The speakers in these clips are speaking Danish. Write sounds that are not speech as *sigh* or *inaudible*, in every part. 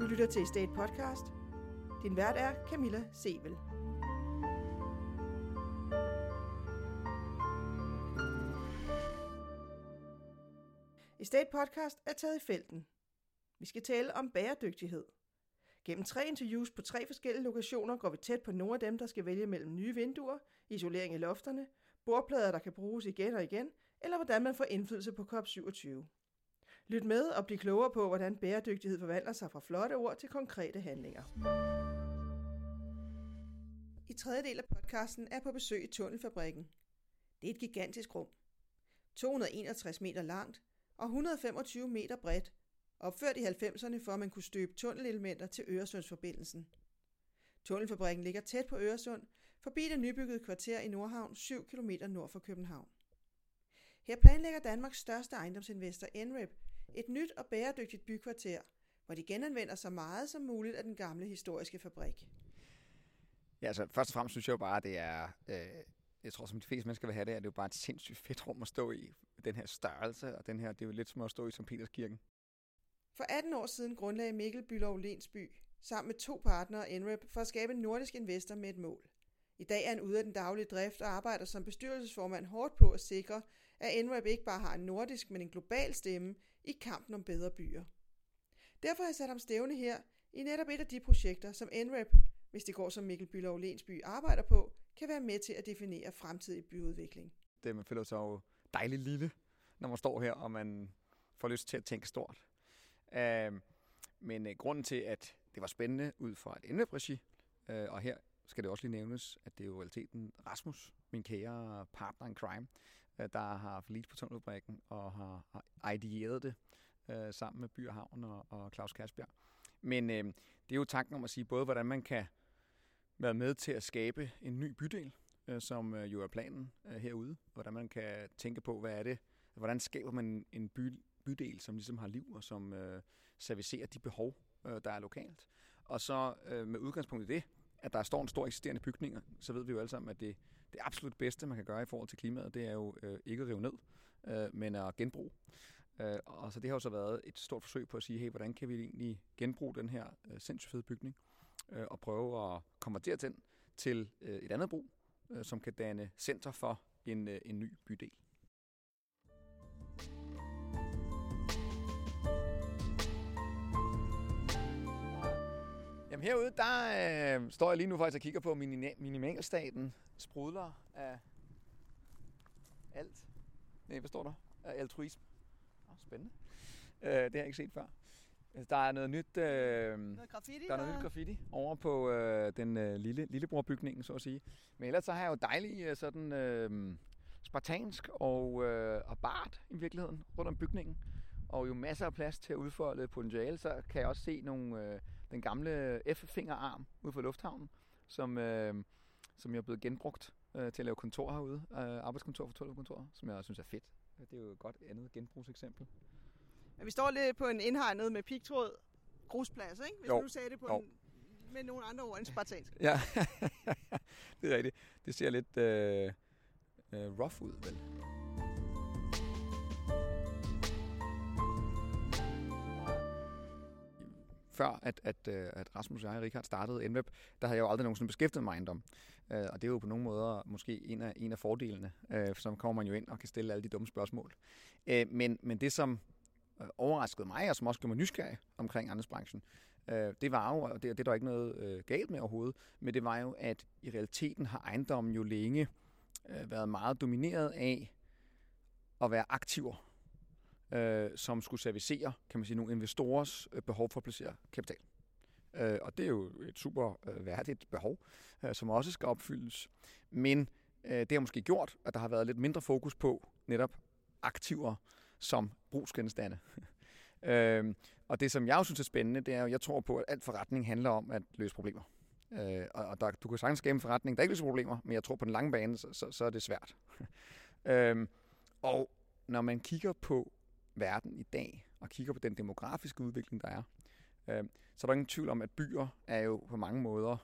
Du lytter til Estate Podcast. Din vært er Camilla Sevel. Estate Podcast er taget i felten. Vi skal tale om bæredygtighed. Gennem tre interviews på tre forskellige lokationer går vi tæt på nogle af dem, der skal vælge mellem nye vinduer, isolering i lofterne, bordplader, der kan bruges igen og igen, eller hvordan man får indflydelse på COP27. Lyt med og bliv klogere på, hvordan bæredygtighed forvandler sig fra flotte ord til konkrete handlinger. I tredje del af podcasten er på besøg i Tunnelfabrikken. Det er et gigantisk rum. 261 meter langt og 125 meter bredt, opført i 90'erne for at man kunne støbe tunnelelementer til Øresundsforbindelsen. Tunnelfabrikken ligger tæt på Øresund, forbi det nybyggede kvarter i Nordhavn 7 km nord for København. Her planlægger Danmarks største ejendomsinvestor NREP et nyt og bæredygtigt bykvarter, hvor de genanvender så meget som muligt af den gamle historiske fabrik. Ja, altså først og fremmest synes jeg jo bare, at det er, øh, jeg tror som de fleste mennesker vil have det, at det er jo bare et sindssygt fedt rum at stå i. Den her størrelse, og den her, det er jo lidt som at stå i St. Peterskirken. For 18 år siden grundlagde Mikkel Bylov Lensby sammen med to partnere NREP for at skabe en nordisk investor med et mål. I dag er han ude af den daglige drift og arbejder som bestyrelsesformand hårdt på at sikre, at NREP ikke bare har en nordisk, men en global stemme i kampen om bedre byer. Derfor har jeg sat ham stævne her i netop et af de projekter, som NREP, hvis det går som Mikkel Bylov Lensby arbejder på, kan være med til at definere fremtidig byudvikling. Det, man føler sig jo dejligt lille, når man står her, og man får lyst til at tænke stort. Uh, men uh, grunden til, at det var spændende ud fra et NREP-regi, uh, øh, og her skal det også lige nævnes, at det er jo realiteten Rasmus, min kære partner in crime, uh, Øh, der har haft forlit på tunnelfabrikken og har, har ideeret det øh, sammen med By og Havn og, og Claus Kasbjerg. Men øh, det er jo tanken om at sige både, hvordan man kan være med til at skabe en ny bydel, øh, som øh, jo er planen øh, herude. Hvordan man kan tænke på, hvad er det, hvordan skaber man en by, bydel, som ligesom har liv og som øh, servicerer de behov, øh, der er lokalt. Og så øh, med udgangspunkt i det, at der står en stor eksisterende bygninger, så ved vi jo alle sammen, at det, det absolut bedste, man kan gøre i forhold til klimaet, det er jo øh, ikke at rive ned, øh, men at genbruge. Øh, og så det har jo så været et stort forsøg på at sige, hey, hvordan kan vi egentlig genbruge den her øh, sindssygt fede bygning, øh, og prøve at konvertere den til øh, et andet brug, øh, som kan danne center for en, øh, en ny bydel. Jamen herude, der øh, står jeg lige nu faktisk og kigger på minima- minimalstaten sprudler af alt. Nej, hvad står der? Af altruisme. Oh, spændende. Øh, det har jeg ikke set før. Der er noget nyt, øh, Noget graffiti? der er noget nyt graffiti over på øh, den øh, lille, lillebrorbygningen, så at sige. Men ellers så har jeg jo dejlig øh, sådan øh, spartansk og, øh, og bart i virkeligheden rundt om bygningen. Og jo masser af plads til at udfolde potentiale, så kan jeg også se nogle, øh, den gamle F-fingerarm ude for lufthavnen, som, øh, som jeg er blevet genbrugt øh, til at lave kontor herude. Øh, arbejdskontor for toiletkontor, som jeg synes er fedt. Det er jo et godt andet genbrugseksempel. Men vi står lidt på en indhegnet med pigtråd grusplads, ikke? Hvis Jo. du sagde det på Jo. en, med nogle andre ord end spartansk. Ja, *laughs* det er rigtigt. Det ser lidt øh, øh, rough ud, vel? Før at, at, øh, at Rasmus og jeg, Richard, startede NWeb, der havde jeg jo aldrig nogensinde beskæftiget mig ejendom. Øh, og det er jo på nogle måder måske en af, en af fordelene. Øh, så kommer man jo ind og kan stille alle de dumme spørgsmål. Øh, men, men det, som øh, overraskede mig, og som også gjorde mig nysgerrig omkring ejendomsbranchen, øh, det var jo, og det, det er der ikke noget øh, galt med overhovedet, men det var jo, at i realiteten har ejendommen jo længe øh, været meget domineret af at være aktiver, øh, som skulle servicere, kan man sige, nogle investorers øh, behov for at placere kapital. Øh, og det er jo et super øh, værdigt behov, øh, som også skal opfyldes. Men øh, det har måske gjort, at der har været lidt mindre fokus på netop aktiver som brugsgenstande. *laughs* øh, og det, som jeg også synes er spændende, det er jo, jeg tror på, at alt forretning handler om at løse problemer. Øh, og og der, du kan sagtens skabe en forretning, der ikke løser problemer, men jeg tror på den lange bane, så, så, så er det svært. *laughs* øh, og når man kigger på verden i dag, og kigger på den demografiske udvikling, der er, øh, så er der ingen tvivl om, at byer er jo på mange måder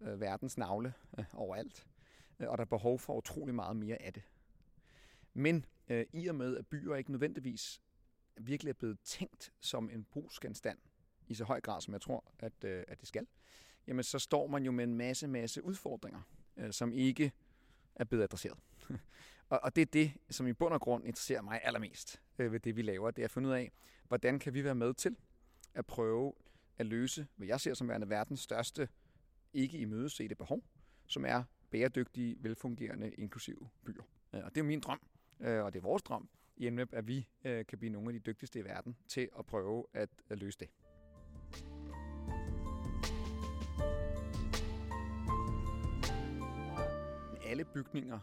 øh, verdens navle øh, overalt. Øh, og der er behov for utrolig meget mere af det. Men øh, i og med, at byer ikke nødvendigvis virkelig er blevet tænkt som en brugsgenstand i så høj grad, som jeg tror, at, øh, at det skal, jamen så står man jo med en masse, masse udfordringer, øh, som ikke er blevet adresseret og, og det er det, som i bund og grund interesserer mig allermest øh, ved det, vi laver. Det er at finde ud af, hvordan kan vi være med til at prøve at løse, hvad jeg ser som værende verdens største ikke imødesete behov, som er bæredygtige, velfungerende, inklusive byer. Øh, og det er min drøm, øh, og det er vores drøm i MNEP, at vi øh, kan blive nogle af de dygtigste i verden til at prøve at, løse det. Alle bygninger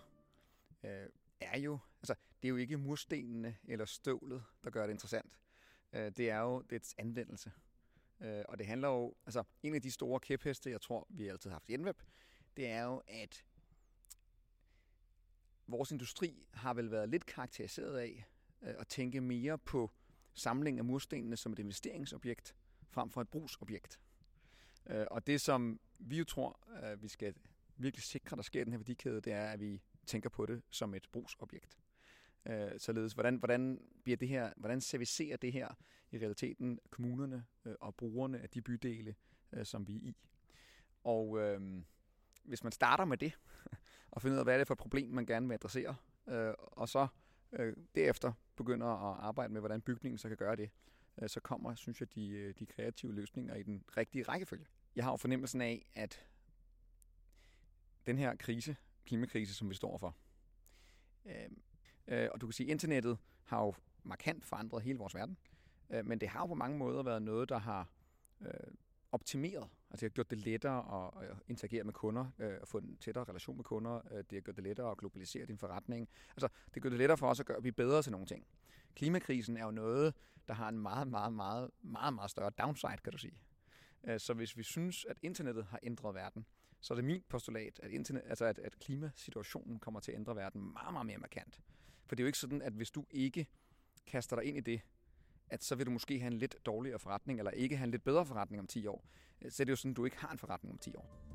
er jo, altså det er jo ikke murstenene eller stålet, der gør det interessant. Øh, det er jo dets anvendelse. Øh, og det handler jo, altså en af de store kæpheste, jeg tror, vi altid har haft i NWeb, det er jo, at vores industri har vel været lidt karakteriseret af øh, at tænke mere på samling af murstenene som et investeringsobjekt, frem for et brugsobjekt. Og det, som vi jo tror, vi skal virkelig sikre, der sker i den her værdikæde, det er, at vi tænker på det som et brugsobjekt. Øh, således, hvordan, hvordan, bliver det her, hvordan servicerer det her i realiteten kommunerne øh, og brugerne af de bydele, øh, som vi er i? Og øh, hvis man starter med det, *laughs* og finder ud af, hvad er det for et problem, man gerne vil adressere, øh, og så øh, derefter begynder at arbejde med, hvordan bygningen så kan gøre det, øh, så kommer, synes jeg, de, øh, de kreative løsninger i den rigtige rækkefølge. Jeg har jo fornemmelsen af, at den her krise, klimakrise, som vi står for, øh, øh og du kan sige, at internettet har jo markant forandret hele vores verden, øh, men det har jo på mange måder været noget, der har øh, optimeret. Altså det har gjort det lettere at interagere med kunder, øh, at få en tættere relation med kunder. Øh, det har gjort det lettere at globalisere din forretning. Altså det har gjort det lettere for os at gøre, blive bedre til nogle ting. Klimakrisen er jo noget, der har en meget, meget, meget, meget, meget større downside, kan du sige. Øh, så hvis vi synes, at internettet har ændret verden, så er det min postulat, at, internet, altså at, at klimasituationen kommer til at ændre verden meget, meget mere markant. For det er jo ikke sådan, at hvis du ikke kaster dig ind i det, at så vil du måske have en lidt dårligere forretning, eller ikke have en lidt bedre forretning om 10 år. Så er det jo sådan, at du ikke har en forretning om 10 år.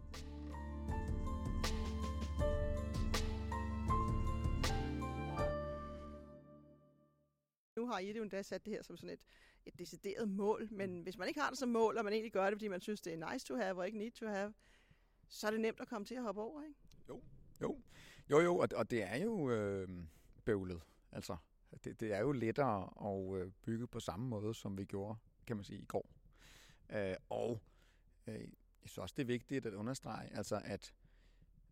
Nu har I det jo endda sat det her som sådan et, et decideret mål, men hvis man ikke har det som mål, og man egentlig gør det, fordi man synes, det er nice to have, og ikke need to have, så er det nemt at komme til at hoppe over, ikke? Jo, jo. Jo, jo, og, og det er jo øh, bøvlet. Altså, det, det er jo lettere at øh, bygge på samme måde, som vi gjorde, kan man sige, i går. Øh, og øh, jeg synes også, det er vigtigt at understrege, altså at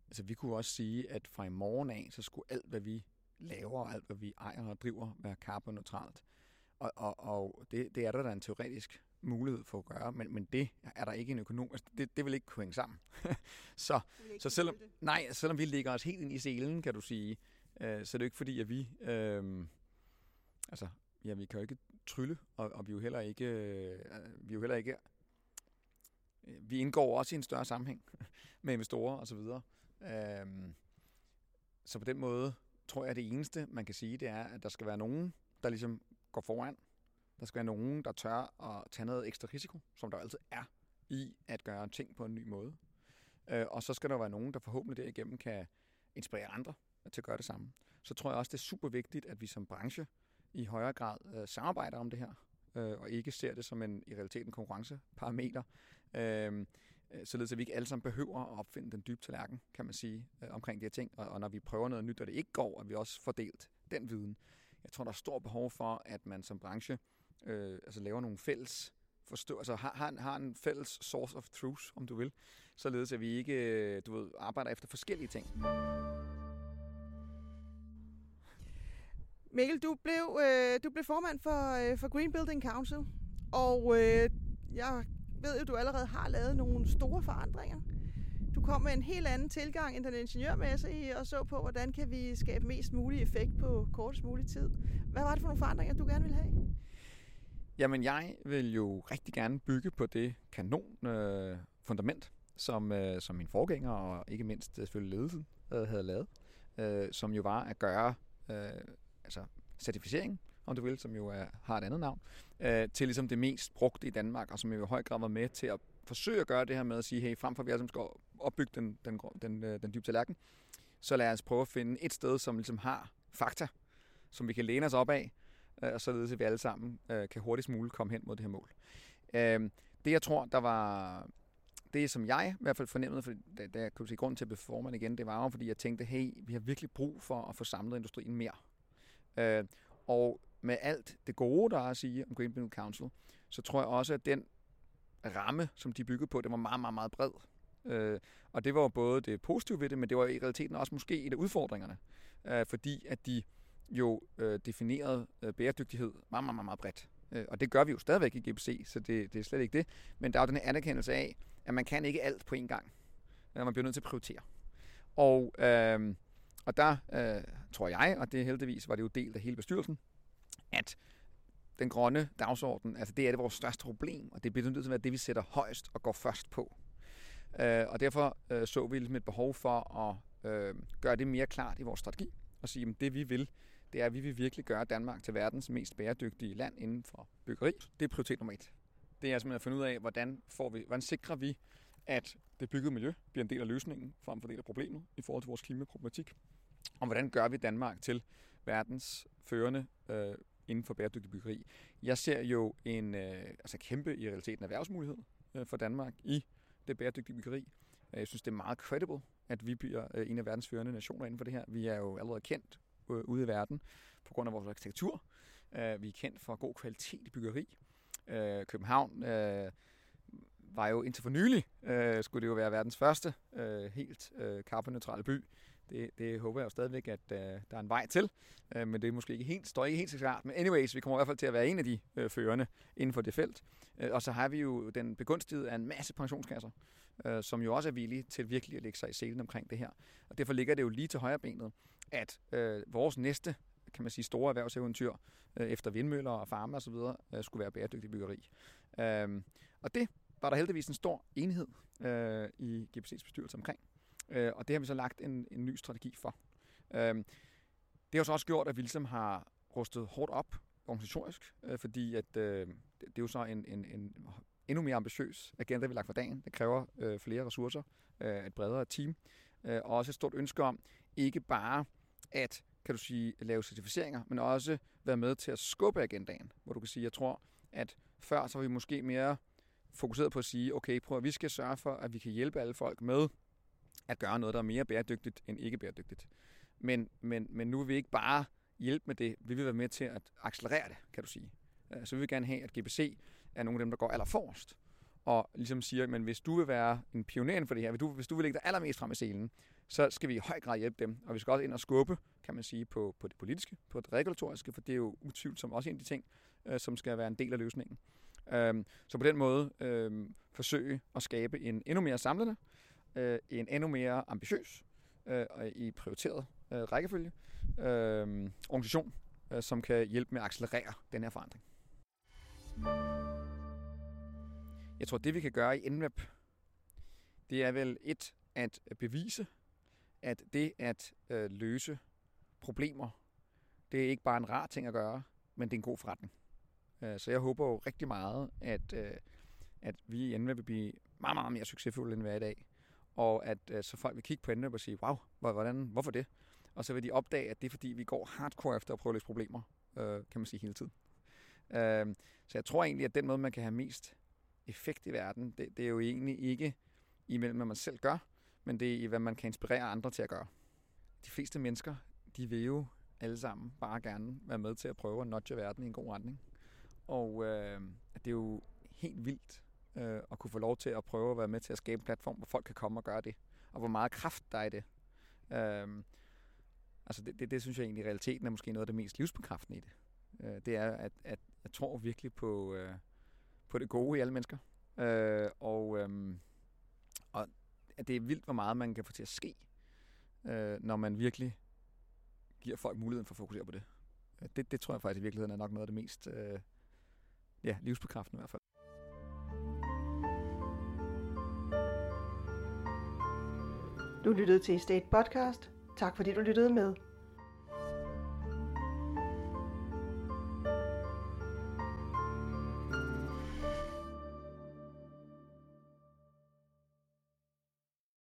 altså, vi kunne også sige, at fra i morgen af, så skulle alt, hvad vi laver, og alt, hvad vi ejer og driver, være karbonneutralt. Og, og, og det, det er der da en teoretisk mulighed for at gøre, men, men det er der ikke en økonom. Altså, det, det vil ikke kunne hænge sammen. *laughs* så, så selvom, nej, selvom vi ligger os helt ind i selen, kan du sige, øh, så er det ikke fordi, at vi øh, altså, ja, vi kan jo ikke trylle, og, og vi er jo heller ikke, øh, vi er jo heller ikke, øh, vi indgår også i en større sammenhæng *laughs* med investorer og så videre. Øhm, så på den måde tror jeg, at det eneste, man kan sige, det er, at der skal være nogen, der ligesom går foran. Der skal være nogen, der tør at tage noget ekstra risiko, som der altid er i at gøre ting på en ny måde. Øh, og så skal der være nogen, der forhåbentlig derigennem kan inspirere andre til at gøre det samme. Så tror jeg også, det er super vigtigt, at vi som branche i højere grad øh, samarbejder om det her, øh, og ikke ser det som en i realiteten konkurrenceparameter, øh, således at vi ikke alle sammen behøver at opfinde den dybe tallerken, kan man sige, øh, omkring de her ting. Og, og når vi prøver noget nyt, og det ikke går, at vi også fordelt den viden. Jeg tror, der er stor behov for, at man som branche øh, altså laver nogle fælles forstå, altså har, har, en, har en fælles source of truth, om du vil, således at vi ikke øh, du ved, arbejder efter forskellige ting. Mikkel, du blev, øh, du blev formand for, øh, for Green Building Council, og øh, jeg ved jo, du allerede har lavet nogle store forandringer. Du kom med en helt anden tilgang end den ingeniørmæssige, og så på, hvordan kan vi skabe mest mulig effekt på kortest mulig tid. Hvad var det for nogle forandringer, du gerne ville have? Jamen, jeg vil jo rigtig gerne bygge på det kanon øh, fundament, som, øh, som min forgænger og ikke mindst øh, selvfølgelig ledelsen øh, havde lavet, øh, som jo var at gøre øh, altså certificering, om du vil, som jo er, har et andet navn, øh, til ligesom det mest brugte i Danmark, og som jo i høj grad var med til at forsøge at gøre det her med at sige, hey, frem for at vi altså skal opbygge den, den, den, øh, den dybe tallerken, så lad os prøve at finde et sted, som ligesom har fakta, som vi kan læne os op af, øh, og således at vi alle sammen øh, kan hurtigst muligt komme hen mod det her mål. Øhm, det jeg tror, der var det, som jeg i hvert fald fornemmede, for da, da jeg kunne se grund til at blive formand igen, det var jo, fordi jeg tænkte, hey, vi har virkelig brug for at få samlet industrien mere. Øh, og med alt det gode, der er at sige om Green Building Council, så tror jeg også, at den ramme, som de byggede på, det var meget, meget, meget bred. Øh, og det var både det positive ved det, men det var i realiteten også måske et af udfordringerne. Øh, fordi at de jo øh, definerede øh, bæredygtighed meget, meget, meget, meget bredt. Øh, og det gør vi jo stadigvæk i GPC, så det, det er slet ikke det. Men der er jo den her anerkendelse af, at man kan ikke alt på én gang. Øh, man bliver nødt til at prioritere. Og, øh, og der øh, tror jeg, og det heldigvis var det jo delt af hele bestyrelsen, at den grønne dagsorden, altså det er det vores største problem, og det bliver nødt til at være det, vi sætter højst og går først på. Øh, og derfor øh, så vi ligesom et behov for at øh, gøre det mere klart i vores strategi, og sige, at det vi vil, det er, at vi vil virkelig gøre Danmark til verdens mest bæredygtige land inden for byggeri. Det er prioritet nummer et. Det er simpelthen at finde ud af, hvordan, får vi, hvordan sikrer vi, at det byggede miljø bliver en del af løsningen, frem for en del af problemet i forhold til vores klimaproblematik. Og hvordan gør vi Danmark til verdens førende øh, inden for bæredygtig byggeri. Jeg ser jo en øh, altså kæmpe i realiteten erhvervsmulighed øh, for Danmark i det bæredygtige byggeri. Øh, jeg synes, det er meget credible, at vi bliver øh, en af verdens førende nationer inden for det her. Vi er jo allerede kendt øh, ude i verden på grund af vores arkitektur. Øh, vi er kendt for god kvalitet i byggeri. Øh, København øh, var jo indtil for nylig, øh, skulle det jo være verdens første øh, helt øh, karbonneutrale by. Det, det håber jeg jo stadigvæk, at øh, der er en vej til, øh, men det er måske ikke helt, står ikke helt så klart. Men anyways, vi kommer i hvert fald til at være en af de øh, førende inden for det felt. Øh, og så har vi jo den begunstigede af en masse pensionskasser, øh, som jo også er villige til virkelig at lægge sig i selen omkring det her. Og derfor ligger det jo lige til højre benet, at øh, vores næste kan man sige, store erhvervseventyr øh, efter vindmøller og farme osv. Øh, skulle være bæredygtig byggeri. Øh, og det var der heldigvis en stor enhed øh, i GPC's bestyrelse omkring. Øh, og det har vi så lagt en, en ny strategi for. Øh, det har så også gjort, at vi ligesom har rustet hårdt op organisatorisk, øh, fordi at, øh, det, det er jo så en, en, en endnu mere ambitiøs agenda, vi har lagt for dagen. Det kræver øh, flere ressourcer, øh, et bredere team, øh, og også et stort ønske om ikke bare at kan du sige, lave certificeringer, men også være med til at skubbe agendaen, hvor du kan sige, jeg tror, at før så var vi måske mere fokuseret på at sige, okay, prøv at vi skal sørge for, at vi kan hjælpe alle folk med at gøre noget, der er mere bæredygtigt end ikke bæredygtigt. Men, men, men nu vil vi ikke bare hjælpe med det, vi vil være med til at accelerere det, kan du sige. Øh, så vi vil gerne have, at GBC er nogle af dem, der går allerforrest, og ligesom siger, men hvis du vil være en pioner for det her, hvis du, hvis du vil lægge dig allermest frem i scenen, så skal vi i høj grad hjælpe dem. Og vi skal også ind og skubbe, kan man sige, på, på det politiske, på det regulatoriske, for det er jo utvivlsomt også en af de ting, øh, som skal være en del af løsningen. Øhm, så på den måde øh, forsøge at skabe en endnu mere samlende, øh, en endnu mere ambitiøs øh, og i prioriteret øh, rækkefølge øh, organisation, øh, som kan hjælpe med at accelerere den her forandring. Jeg tror, det vi kan gøre i NMAP, det er vel et at bevise, at det at øh, løse problemer, det er ikke bare en rar ting at gøre, men det er en god forretning. Øh, så jeg håber jo rigtig meget, at, øh, at vi i NWeb vil blive meget, meget mere succesfulde, end vi er i dag. Og at øh, så folk vil kigge på NWeb og sige, wow, hvordan, hvorfor det? Og så vil de opdage, at det er fordi, vi går hardcore efter at prøve at løse problemer, øh, kan man sige hele tiden. Øh, så jeg tror egentlig, at den måde, man kan have mest effekt i verden, det, det er jo egentlig ikke imellem, hvad man selv gør, men det er i, hvad man kan inspirere andre til at gøre. De fleste mennesker, de vil jo alle sammen bare gerne være med til at prøve at nudge verden i en god retning. Og øh, det er jo helt vildt øh, at kunne få lov til at prøve at være med til at skabe en platform, hvor folk kan komme og gøre det. Og hvor meget kraft der er i det. Øh, altså det, det, det synes jeg egentlig i realiteten er måske noget af det mest livsbekræftende i det. Øh, det er, at, at jeg tror virkelig på, øh, på det gode i alle mennesker. Øh, og, øh, og at det er vildt, hvor meget man kan få til at ske, øh, når man virkelig giver folk muligheden for at fokusere på det. Øh, det, det tror jeg faktisk i virkeligheden er nok noget af det mest øh, ja, livsbekræftende i hvert fald. Du lyttede til State Podcast. Tak fordi du lyttede med.